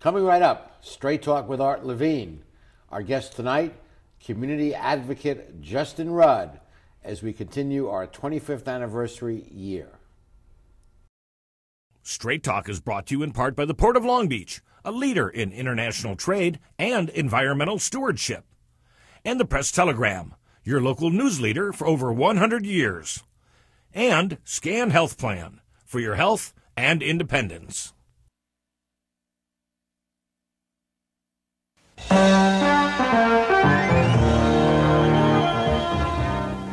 Coming right up, Straight Talk with Art Levine. Our guest tonight, community advocate Justin Rudd, as we continue our 25th anniversary year. Straight Talk is brought to you in part by the Port of Long Beach, a leader in international trade and environmental stewardship, and the Press Telegram, your local news leader for over 100 years, and Scan Health Plan for your health and independence.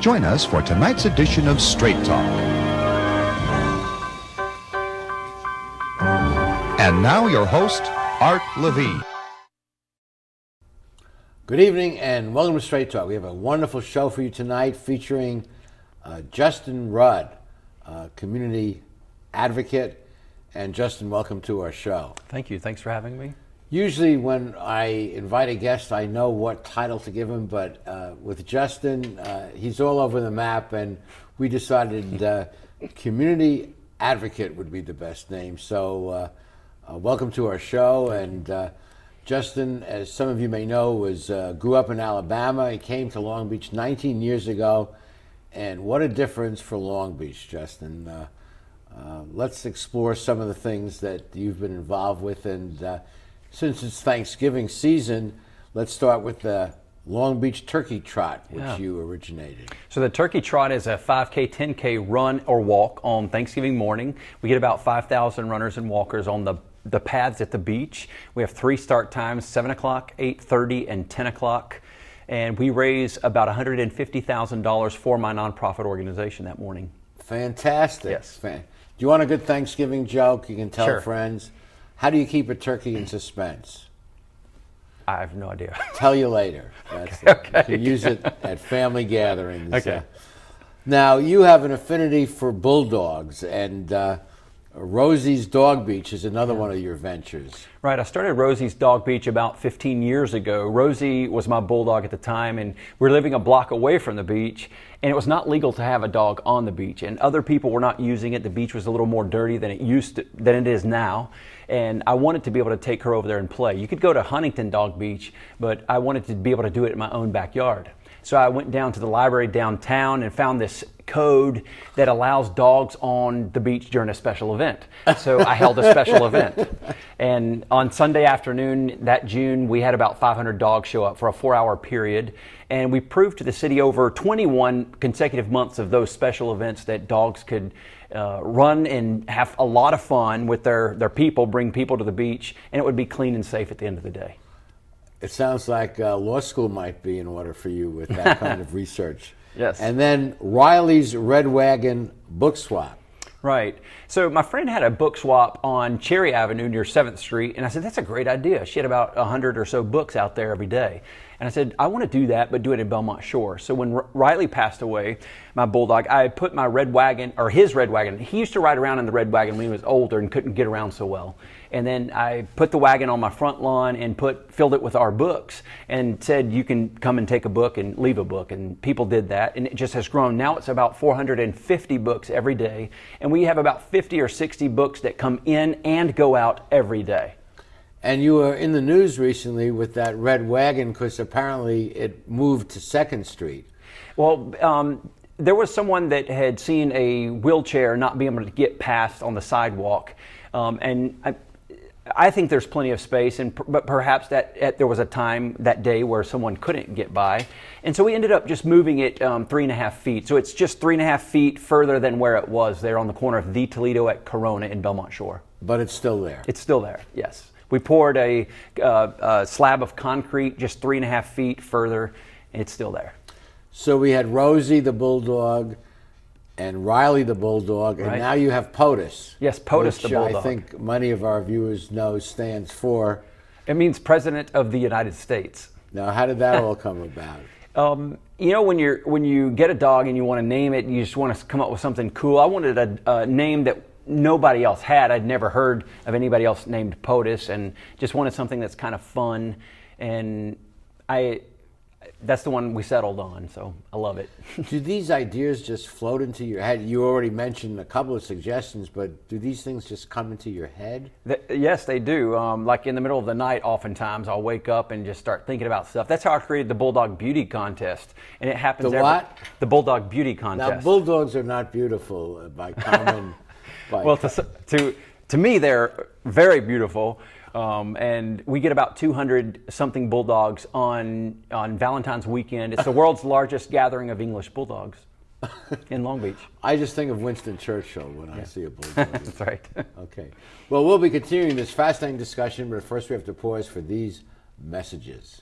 Join us for tonight's edition of Straight Talk. And now, your host, Art Levine. Good evening and welcome to Straight Talk. We have a wonderful show for you tonight featuring uh, Justin Rudd, uh, community advocate. And Justin, welcome to our show. Thank you. Thanks for having me. Usually, when I invite a guest, I know what title to give him, but uh, with Justin, uh, he's all over the map, and we decided uh, community advocate would be the best name. So, uh, uh, welcome to our show. And uh, Justin, as some of you may know, was grew up in Alabama. He came to Long Beach 19 years ago, and what a difference for Long Beach, Justin. let's explore some of the things that you've been involved with and since it's Thanksgiving season, let's start with the Long Beach Turkey Trot, which yeah. you originated. So the Turkey Trot is a 5K, 10K run or walk on Thanksgiving morning. We get about 5,000 runners and walkers on the the paths at the beach. We have three start times: seven o'clock, eight thirty, and ten o'clock. And we raise about $150,000 for my nonprofit organization that morning. Fantastic. Yes. Fan- Do you want a good Thanksgiving joke? You can tell sure. friends. How do you keep a turkey in suspense? I have no idea. Tell you later. That's okay. You can use it at family gatherings. Okay. Uh, now you have an affinity for bulldogs, and uh, Rosie's Dog Beach is another yeah. one of your ventures. Right. I started Rosie's Dog Beach about 15 years ago. Rosie was my bulldog at the time, and we were living a block away from the beach, and it was not legal to have a dog on the beach, and other people were not using it. The beach was a little more dirty than it used to, than it is now and I wanted to be able to take her over there and play. You could go to Huntington Dog Beach, but I wanted to be able to do it in my own backyard. So I went down to the library downtown and found this code that allows dogs on the beach during a special event. So I held a special event. And on Sunday afternoon that June, we had about 500 dogs show up for a four hour period. And we proved to the city over 21 consecutive months of those special events that dogs could uh, run and have a lot of fun with their, their people, bring people to the beach, and it would be clean and safe at the end of the day. It sounds like uh, law school might be in order for you with that kind of research. Yes. And then Riley's Red Wagon Book Swap. Right. So my friend had a book swap on Cherry Avenue near 7th Street, and I said, that's a great idea. She had about 100 or so books out there every day. And I said, I want to do that, but do it in Belmont Shore. So when R- Riley passed away, my bulldog, I put my red wagon, or his red wagon, he used to ride around in the red wagon when he was older and couldn't get around so well. And then I put the wagon on my front lawn and put filled it with our books and said, you can come and take a book and leave a book. And people did that, and it just has grown. Now it's about 450 books every day, and we have about 50 or 60 books that come in and go out every day. And you were in the news recently with that red wagon because apparently it moved to Second Street. Well, um, there was someone that had seen a wheelchair not being able to get past on the sidewalk, um, and I, I, think there's plenty of space, and but perhaps that at, there was a time that day where someone couldn't get by, and so we ended up just moving it um, three and a half feet. So it's just three and a half feet further than where it was there on the corner of the Toledo at Corona in Belmont Shore. But it's still there. It's still there. Yes. We poured a, uh, a slab of concrete just three and a half feet further. It's still there. So we had Rosie the bulldog and Riley the bulldog, and right. now you have POTUS. Yes, POTUS the bulldog. I think many of our viewers know stands for. It means President of the United States. Now, how did that all come about? Um, you know, when you're when you get a dog and you want to name it, you just want to come up with something cool. I wanted a, a name that nobody else had. I'd never heard of anybody else named POTUS and just wanted something that's kind of fun. And I, that's the one we settled on. So I love it. do these ideas just float into your head? You already mentioned a couple of suggestions, but do these things just come into your head? The, yes, they do. Um, like in the middle of the night, oftentimes I'll wake up and just start thinking about stuff. That's how I created the Bulldog Beauty Contest, and it happens. The every, what? The Bulldog Beauty Contest. Now, bulldogs are not beautiful uh, by common. by well, to, to to me, they're very beautiful. Um, and we get about 200 something bulldogs on on Valentine's weekend. It's the world's largest gathering of English bulldogs in Long Beach. I just think of Winston Churchill when I see a bulldog. That's right. okay. Well, we'll be continuing this fascinating discussion, but first we have to pause for these messages.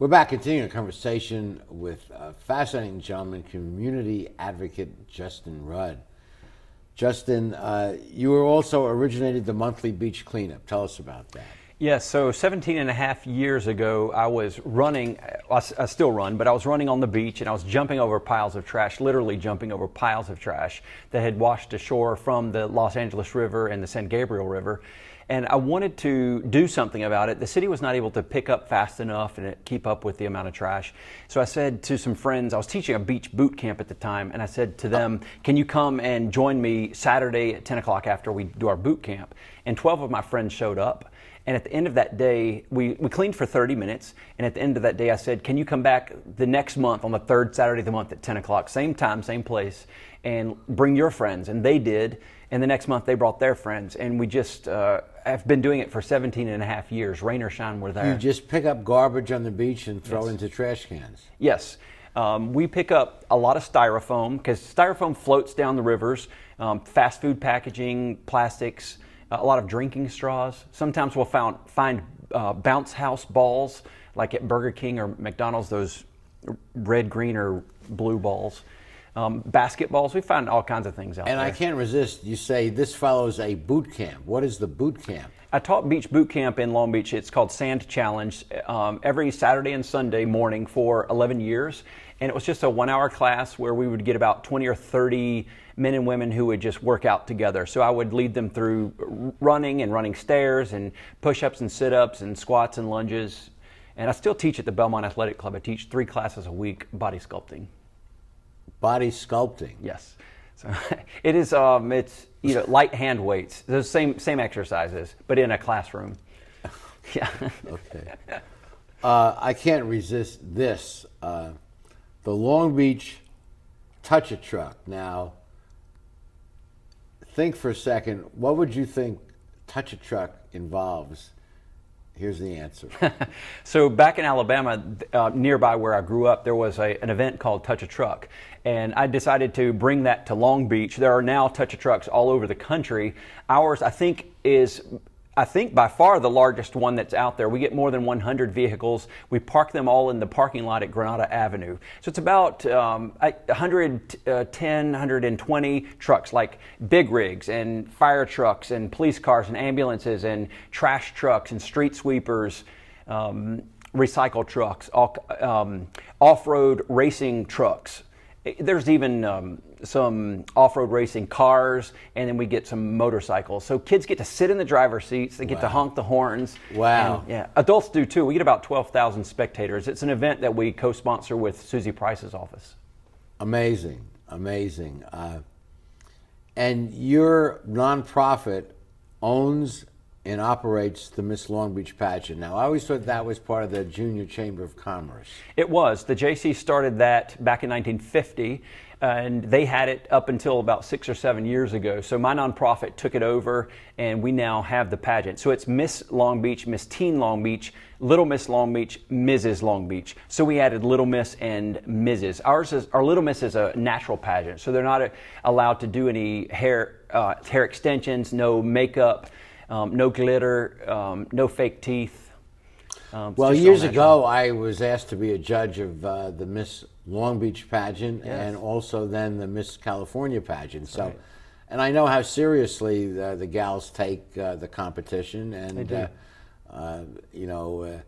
We're back continuing a conversation with a fascinating gentleman, community advocate Justin Rudd. Justin, uh, you were also originated the monthly beach cleanup. Tell us about that. Yes, so 17 and a half years ago, I was running, I, still run, but I was running on the beach and I was jumping over piles of trash, literally jumping over piles of trash that had washed ashore from the Los Angeles River and the San Gabriel River and I wanted to do something about it. The city was not able to pick up fast enough and keep up with the amount of trash. So I said to some friends, I was teaching a beach boot camp at the time, and I said to them, Can you come and join me Saturday at 10 o'clock after we do our boot camp? And 12 of my friends showed up. And at the end of that day, we, we cleaned for 30 minutes. And at the end of that day, I said, Can you come back the next month on the third Saturday of the month at 10 o'clock, same time, same place, and bring your friends? And they did. And the next month, they brought their friends. And we just, uh, I've been doing it for 17 and a half years. Rain or shine, we're there. You just pick up garbage on the beach and throw yes. it into trash cans. Yes. Um, we pick up a lot of styrofoam because styrofoam floats down the rivers, um, fast food packaging, plastics, a lot of drinking straws. Sometimes we'll found, find uh, bounce house balls, like at Burger King or McDonald's, those red, green, or blue balls um, basketballs. We find all kinds of things out and there. And I can't resist. You say this follows a boot camp. What is the boot camp? I taught beach boot camp in Long Beach. It's called Sand Challenge um, every Saturday and Sunday morning for 11 years. And it was just a one hour class where we would get about 20 or 30 men and women who would just work out together. So I would lead them through running and running stairs and push ups and sit ups and squats and lunges. And I still teach at the Belmont Athletic Club. I teach three classes a week body sculpting body sculpting. Yes. So it is. Um, it's you know light hand weights. The same same exercises, but in a classroom. Yeah. okay. Uh, I can't resist this. Uh, the Long Beach Touch a Truck. Now, think for a second. What would you think Touch a Truck involves? Here's the answer. so back in Alabama, uh, nearby where I grew up, there was a, an event called Touch a Truck, and I decided to bring that to Long Beach. There are now Touch a Trucks all over the country. Ours, I think, is I think by far the largest one that's out there. We get more than 100 vehicles. We park them all in the parking lot at Granada Avenue. So it's about um, 110, 120 trucks, like big rigs and fire trucks and police cars and ambulances and trash trucks and street sweepers. Um, recycle trucks, um, off-road racing trucks. There's even um, some off-road racing cars, and then we get some motorcycles. So kids get to sit in the driver's seats. They get wow. to honk the horns. Wow. And, yeah, adults do too. We get about 12,000 spectators. It's an event that we co-sponsor with Suzie Price's office. Amazing, amazing. Uh, and your nonprofit owns and operates the Miss Long Beach pageant. Now, I always thought that was part of the Junior Chamber of Commerce. It was. The JC started that back in 1950, and they had it up until about six or seven years ago. So my nonprofit took it over, and we now have the pageant. So it's Miss Long Beach, Miss Teen Long Beach, Little Miss Long Beach, Mrs. Long Beach. So we added Little Miss and Mrs. Ours is our Little Miss is a natural pageant, so they're not a, allowed to do any hair uh, hair extensions, no makeup, um, no glitter, um, no fake teeth. Um, well, years ago, I was asked to be a judge of uh, the Miss Long Beach pageant yes. and also then the Miss California pageant. That's so, right. and I know how seriously the, the gals take uh, the competition, and uh, uh, you know, uh,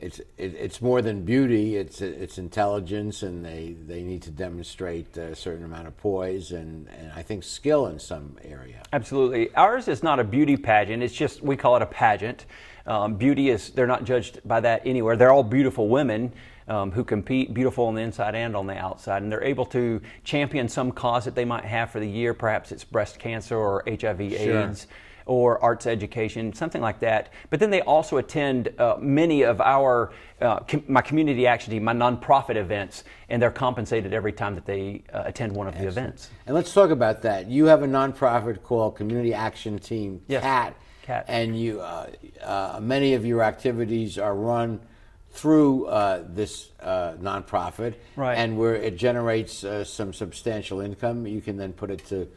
it's it, it's more than beauty; it's it's intelligence, and they, they need to demonstrate a certain amount of poise and, and I think skill in some area. Absolutely, ours is not a beauty pageant; it's just we call it a pageant. Um, beauty is, they're not judged by that anywhere. They're all beautiful women um, who compete, beautiful on the inside and on the outside. And they're able to champion some cause that they might have for the year. Perhaps it's breast cancer or HIV, sure. Or arts education, something like that. But then they also attend uh, many of our, uh, com- my community action team, my nonprofit events, and they're compensated every time that they uh, attend one of Excellent. the events. And let's talk about that. You have a nonprofit called Community Action Team, yes. CAT. Cat. And you, uh, uh, many of your activities are run through uh, this uh, nonprofit, right. and where it generates uh, some substantial income, you can then put it to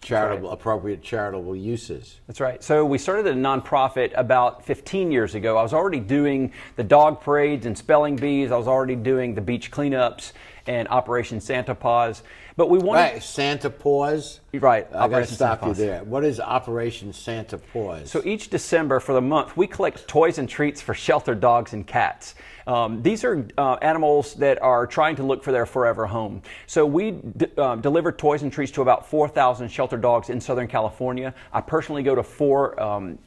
charitable, right. appropriate charitable uses. That's right. So we started a nonprofit about 15 years ago. I was already doing the dog parades and spelling bees. I was already doing the beach cleanups and Operation Santa Paws. But we wanted right, Santa Paws. Right, I got to stop you there. What is Operation Santa Paws? So each December for the month, we collect toys and treats for shelter dogs and cats. Um, these are uh, animals that are trying to look for their forever home. So we d- uh, deliver toys and treats to about 4,000 shelter dogs in Southern California. I personally go to four um,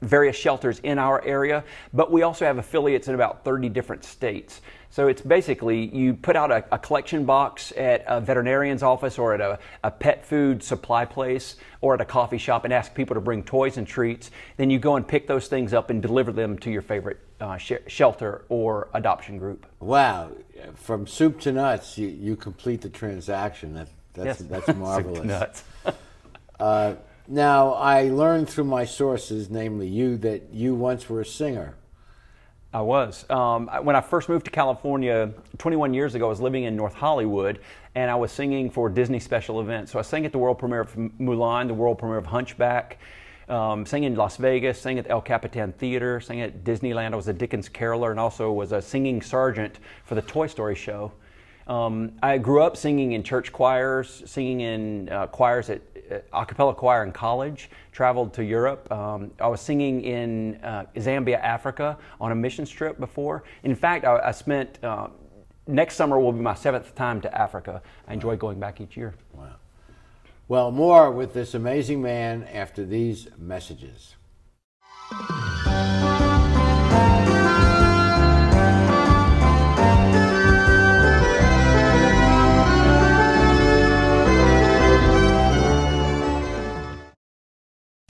various shelters in our area, but we also have affiliates in about 30 different states. So it's basically you put out a, a, collection box at a veterinarian's office or at a, a, pet food supply place or at a coffee shop and ask people to bring toys and treats. Then you go and pick those things up and deliver them to your favorite uh, sh- shelter or adoption group. Wow. From soup to nuts, you, you complete the transaction. That, that's, yes. that's marvelous. soup to nuts. uh, now, I learned through my sources, namely you, that you once were a singer. I was. Um, when I first moved to California 21 years ago, I was living in North Hollywood and I was singing for Disney special events. So I sang at the world premiere of Mulan, the world premiere of Hunchback, um, sang in Las Vegas, sang at the El Capitan Theater, sang at Disneyland. I was a Dickens caroler and also was a singing sergeant for the Toy Story show. Um, I grew up singing in church choirs, singing in uh, choirs at a cappella choir in college, traveled to Europe. Um, I was singing in uh, Zambia, Africa on a mission trip before. In fact, I, I spent, uh, next summer will be my seventh time to Africa. I enjoy going back each year. Wow. Well, more with this amazing man after these messages.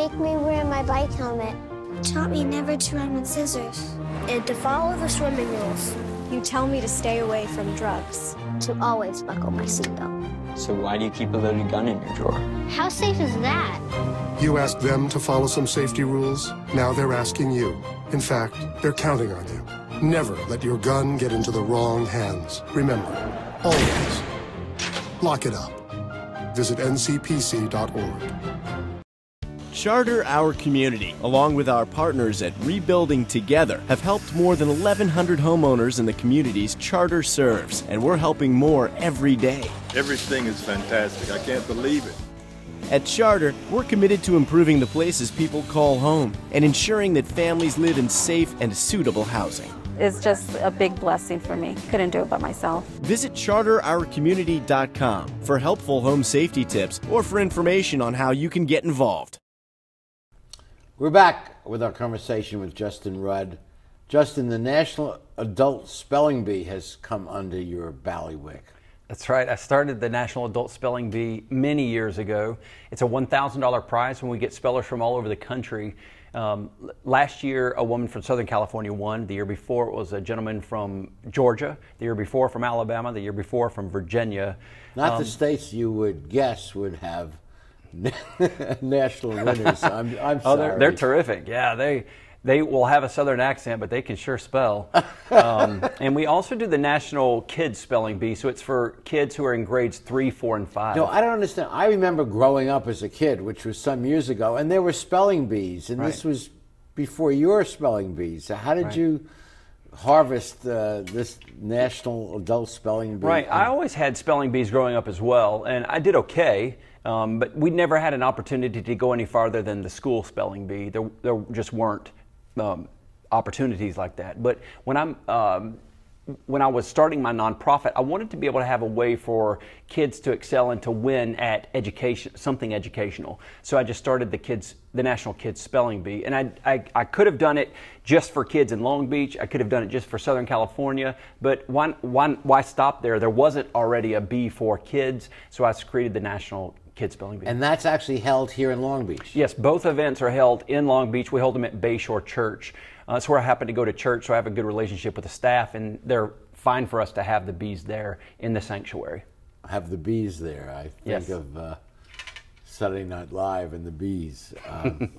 You make me wear my bike helmet. Taught me never to run with scissors. And to follow the swimming rules. You tell me to stay away from drugs. To always buckle my seatbelt. So why do you keep a loaded gun in your drawer? How safe is that? You asked them to follow some safety rules. Now they're asking you. In fact, they're counting on you. Never let your gun get into the wrong hands. Remember, always lock it up. Visit ncpc.org. Charter Our Community, along with our partners at Rebuilding Together, have helped more than 1,100 homeowners in the communities Charter serves, and we're helping more every day. Everything is fantastic. I can't believe it. At Charter, we're committed to improving the places people call home and ensuring that families live in safe and suitable housing. It's just a big blessing for me. Couldn't do it by myself. Visit charterourcommunity.com for helpful home safety tips or for information on how you can get involved. We're back with our conversation with Justin Rudd. Justin, the National Adult Spelling Bee has come under your ballywick. That's right. I started the National Adult Spelling Bee many years ago. It's a $1,000 prize when we get spellers from all over the country. Um, last year, a woman from Southern California won. The year before, it was a gentleman from Georgia. The year before, from Alabama. The year before, from Virginia. Not Um, the states you would guess would have national winners. I'm, I'm oh, sorry. they're, they're terrific. Yeah, they they will have a southern accent, but they can sure spell. um, and we also do the National Kids Spelling Bee, so it's for kids who are in grades three, four, and five. No, I don't understand. I remember growing up as a kid, which was some years ago, and there were spelling bees, and this was before your spelling bees. So how did Right. you harvest uh, this national adult spelling bee? Right. I always had spelling bees growing up as well, and I did okay. Um, but we never had an opportunity to go any farther than the school spelling bee. There, there just weren't um, opportunities like that. But when I'm um, when I was starting my nonprofit, I wanted to be able to have a way for kids to excel and to win at education, something educational. So I just started the kids, the National Kids Spelling Bee, and I, I, I could have done it just for kids in Long Beach. I could have done it just for Southern California, but why, why, why stop there? There wasn't already a bee for kids, so I created the National Kids Spelling Bee. And that's actually held here in Long Beach. Yes, both events are held in Long Beach. We hold them at Bayshore Church. Uh, that's where I happen to go to church, so I have a good relationship with the staff, and they're fine for us to have the bees there in the sanctuary. Have the bees there. I think Yes. of uh, Saturday Night Live and the bees. Um,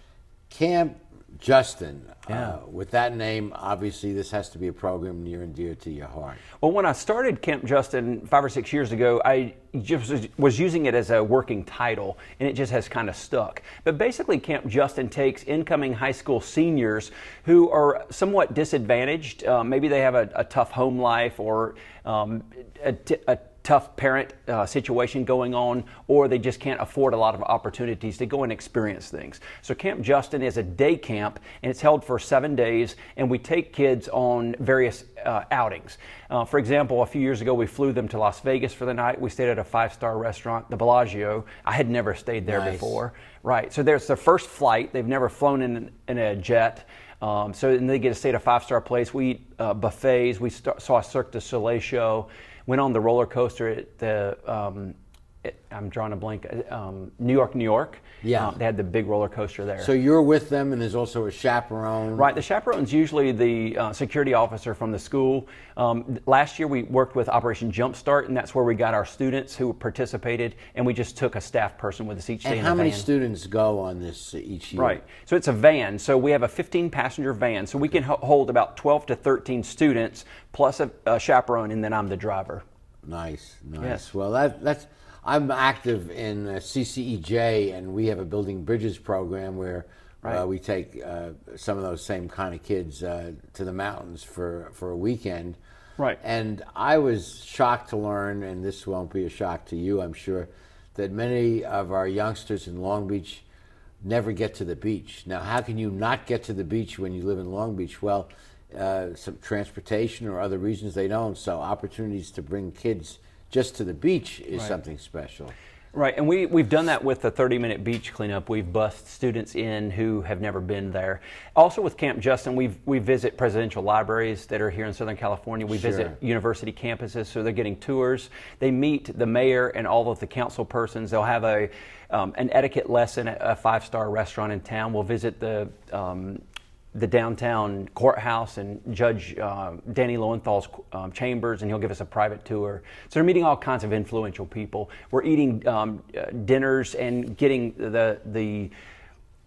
Camp Justin. Yeah. Uh, with that name, obviously, this has to be a program near and dear to your heart. Well, when I started Camp Justin five or six years ago, I just was using it as a working title, and it just has kind of stuck. But basically, Camp Justin takes incoming high school seniors who are somewhat disadvantaged. Uh, maybe they have a, a tough home life or um, a, t- a tough parent uh, situation going on, or they just can't afford a lot of opportunities to go and experience things. So, Camp Justin is a day camp, and it's held for seven days, and we take kids on various uh, outings. Uh, for example, a few years ago, we flew them to Las Vegas for the night. We stayed at a five star restaurant, the Bellagio. I had never stayed there Nice. before. Right. So, there's their first flight. They've never flown in, in a jet. Um, so and they get to stay at a five-star place. We eat uh, buffets. We st- saw a Cirque du Soleil show. Went on the roller coaster at the um, it, I'm drawing a blank. Um, New York, New York. Yeah. Uh, they had the big roller coaster there. So you're with them, and there's also a chaperone. Right, the chaperone's usually the uh, security officer from the school. Um, last year we worked with Operation Jumpstart, and that's where we got our students who participated, and we just took a staff person with us each day And how many students go on this each year? Right. So it's a van. So we have a 15 passenger van. So we can ho- hold about 12 to 13 students plus a, a chaperone, and then I'm the driver. Nice, nice. Yes. Well, that, that's. I'm active in uh, CCEJ, and we have a building bridges program where uh, we take uh, some of those same kind of kids uh, to the mountains for for a weekend. Right. And I was shocked to learn, and this won't be a shock to you, I'm sure, that many of our youngsters in Long Beach never get to the beach. Now, how can you not get to the beach when you live in Long Beach? Well, uh, some transportation or other reasons they don't. So, opportunities to bring kids just to the beach is Right. something special. Right, and we, we've done that with the 30 minute beach cleanup. We've bussed students in who have never been there. Also, with Camp Justin, we we visit presidential libraries that are here in Southern California. We Sure. visit university campuses, so they're getting tours. They meet the mayor and all of the council persons. They'll have a um, an etiquette lesson at a five star restaurant in town. We'll visit the um, the downtown courthouse and Judge uh, Danny Lowenthal's um, chambers, and he'll give us a private tour. So they're meeting all kinds of influential people. We're eating um, uh, dinners and getting the the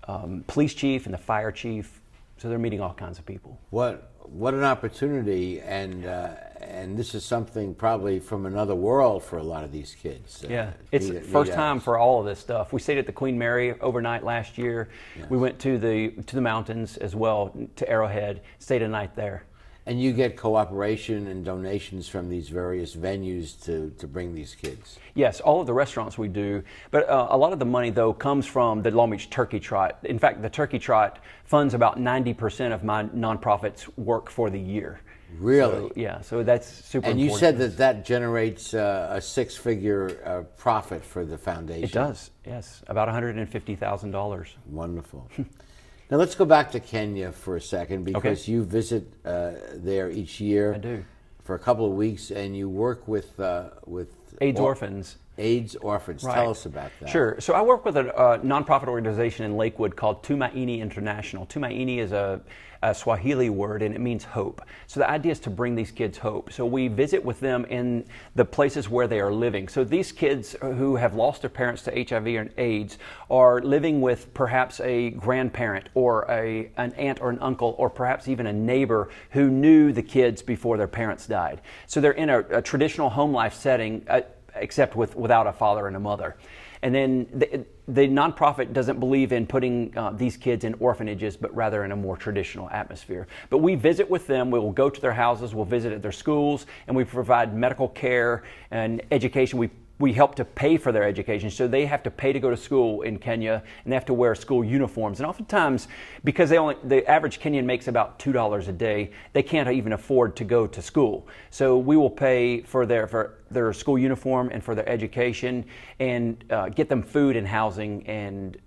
um, police chief and the fire chief. So they're meeting all kinds of people. What what an opportunity, and uh, and this is something probably from another world for a lot of these kids. uh, Yeah, it's meet- the first time for all of this stuff. We stayed at the Queen Mary overnight last year. We went to the to the mountains as well to Arrowhead. Stayed a night there. And you get cooperation and donations from these various venues to, to bring these kids. Yes, all of the restaurants we do, but uh, a lot of the money though comes from the Long Beach Turkey Trot. In fact, the Turkey Trot funds about 90% of my nonprofit's work for the year. Really? So, yeah, so that's super And you said that that generates uh, a six figure uh, profit for the foundation. It does, yes, about $150,000. Wonderful. now let's go back to Kenya for a second because Okay. you visit uh, there each year. I do. For a couple of weeks, and you work with uh, with AIDS or- orphans. AIDS orphans. Right. Tell us about that. Sure. So I work with a, a nonprofit organization in Lakewood called Tumaini International. Tumaini is a, a Swahili word and it means hope. So the idea is to bring these kids hope. So we visit with them in the places where they are living. So these kids who have lost their parents to HIV and AIDS are living with perhaps a grandparent or a, an aunt or an uncle or perhaps even a neighbor who knew the kids before their parents died. So they're in a, a traditional home life setting. Uh, except with without a father and a mother. And then the, the nonprofit doesn't believe in putting uh, these kids in orphanages, but rather in a more traditional atmosphere. But we visit with them. We will go to their houses. We'll visit at their schools, and we provide medical care and education. We we help to pay for their education. So they have to pay to go to school in Kenya and they have to wear school uniforms. And oftentimes, because they only the average Kenyan makes about two dollars a day, they can't even afford to go to school. So we will pay for their for their school uniform and for their education and uh, get them food and housing and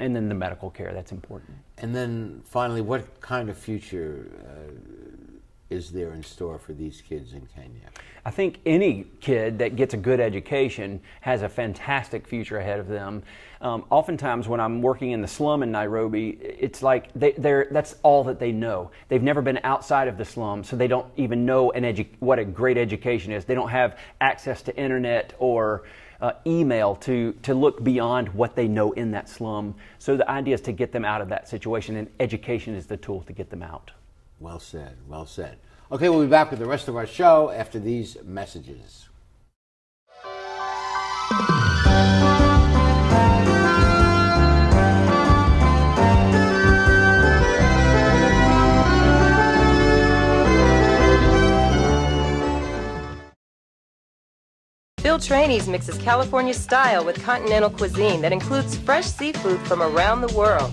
and then the medical care. That's important. And then finally, what kind of future uh, is there in store for these kids in Kenya? I think any kid that gets a good education has a fantastic future ahead of them. Um, oftentimes, when I'm working in the slum in Nairobi, it's like they, they're, that's all that they know. They've never been outside of the slum, so they don't even know an edu- what a great education is. They don't have access to internet or uh, email to, to look beyond what they know in that slum. So the idea is to get them out of that situation, and education is the tool to get them out. Well said, well said. Okay, we'll be back with the rest of our show after these messages. Phil Trani's mixes California style with continental cuisine that includes fresh seafood from around the world.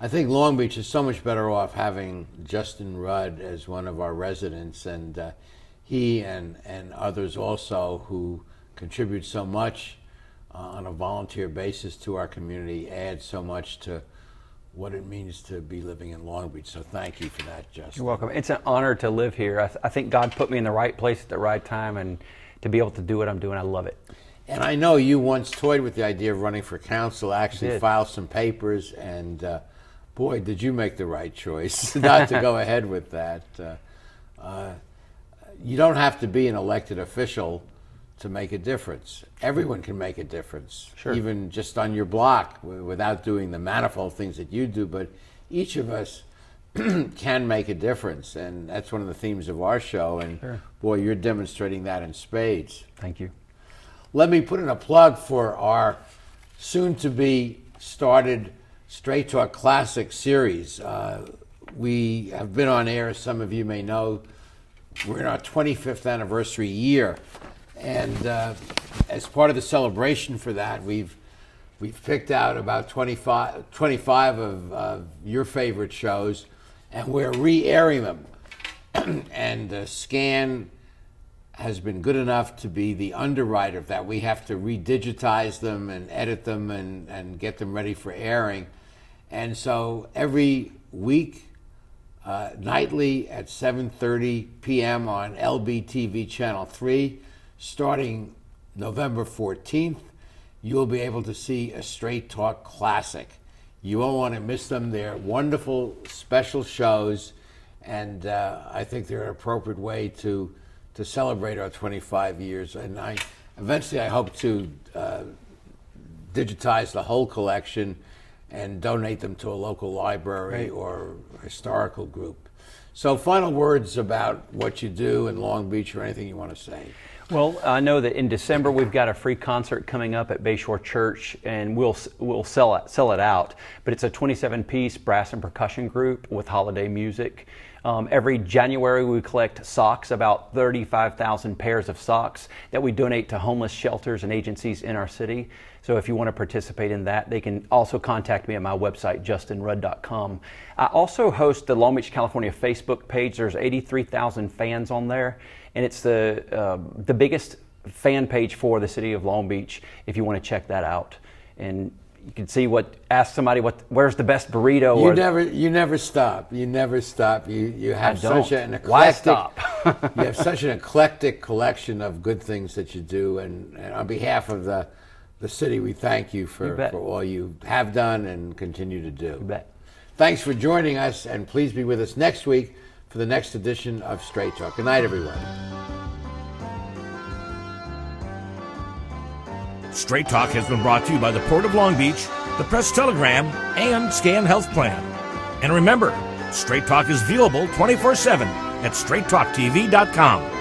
I think Long Beach is so much better off having Justin Rudd as one of our residents, and uh, he and, and others also who contribute so much uh, on a volunteer basis to our community add so much to what it means to be living in Long Beach. So thank you for that, Justin. You're welcome. It's an honor to live here. I, th- I think God put me in the right place at the right time, and to be able to do what I'm doing, I love it. And I know you once toyed with the idea of running for council, actually filed some papers, and uh, boy, did you make the right choice not to go ahead with that. Uh, uh, you don't have to be an elected official to make a difference. Everyone can make a difference, Sure. even just on your block, w- without doing the manifold things that you do. But each of us can make a difference, and that's one of the themes of our show. And Sure. boy, you're demonstrating that in spades. Thank you. Let me put in a plug for our soon to be started Straight to our Classic series. Uh, we have been on air, some of you may know. We're in our 25th anniversary year. And uh, as part of the celebration for that, we've we've picked out about 25, 25 of uh, your favorite shows, and we're re-airing them. and uh, Scan has been good enough to be the underwriter of that. We have to redigitize them and edit them and, and get them ready for airing. And so every week, uh, nightly at 7.30 p.m. on LBTV Channel 3, starting November 14th, you'll be able to see a Straight Talk Classic. You won't want to miss them. They're wonderful special shows, and uh, I think they're an appropriate way to to celebrate our 25 years. And I eventually I hope to uh, digitize the whole collection and donate them to a local library Great. or historical group. So, final words about what you do in Long Beach or anything you want to say. Well, I know that in December we've got a free concert coming up at Bayshore Church, and we'll we'll sell it sell it out. But it's a 27-piece brass and percussion group with holiday music. Um, every January we collect socks, about 35,000 pairs of socks that we donate to homeless shelters and agencies in our city. So if you want to participate in that, they can also contact me at my website, justinrudd.com. I also host the Long Beach, California Facebook page. There's 83,000 fans on there, and it's the uh, the biggest fan page for the city of Long Beach. If you want to check that out, and you can see what ask somebody what where's the best burrito. You never, you never stop. You never stop. You you have such an eclectic. Why stop? you have such an eclectic collection of good things that you do, and, and on behalf of the the city, we thank you for, You for all you have done and continue to do. You bet. Thanks for joining us, and please be with us next week for the next edition of Straight Talk. Good night, everyone. Straight Talk has been brought to you by the Port of Long Beach, the Press Telegram, and Scan Health Plan. And remember, Straight Talk is viewable 24 7 at straighttalktv.com.